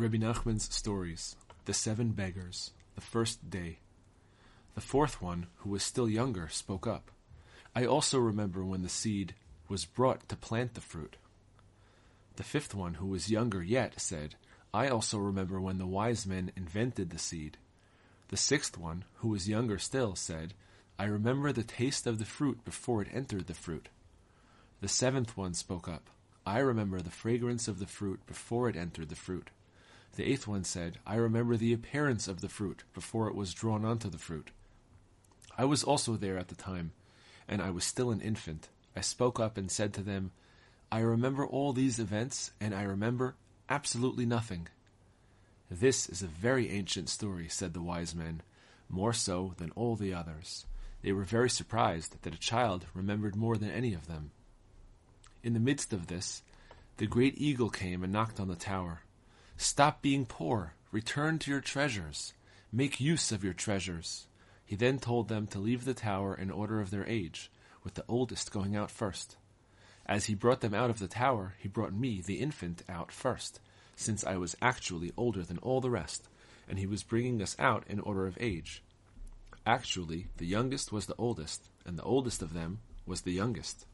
Rebbe Nachman's stories, the seven beggars, the first day. The fourth one, who was still younger, spoke up. I also remember when the seed was brought to plant the fruit. The fifth one, who was younger yet, said, I also remember when the wise men invented the seed. The sixth one, who was younger still, said, I remember the taste of the fruit before it entered the fruit. The seventh one spoke up, I remember the fragrance of the fruit before it entered the fruit. The eighth one said, I remember the appearance of the fruit before it was drawn onto the fruit. I was also there at the time, and I was still an infant. I spoke up and said to them, I remember all these events, and I remember absolutely nothing. This is a very ancient story, said the wise men, more so than all the others. They were very surprised that a child remembered more than any of them. In the midst of this, the great eagle came and knocked on the tower. Stop being poor, return to your treasures, make use of your treasures. He then told them to leave the tower in order of their age, with the oldest going out first. As he brought them out of the tower, he brought me, the infant, out first, since I was actually older than all the rest, and he was bringing us out in order of age. Actually, the youngest was the oldest, and the oldest of them was the youngest.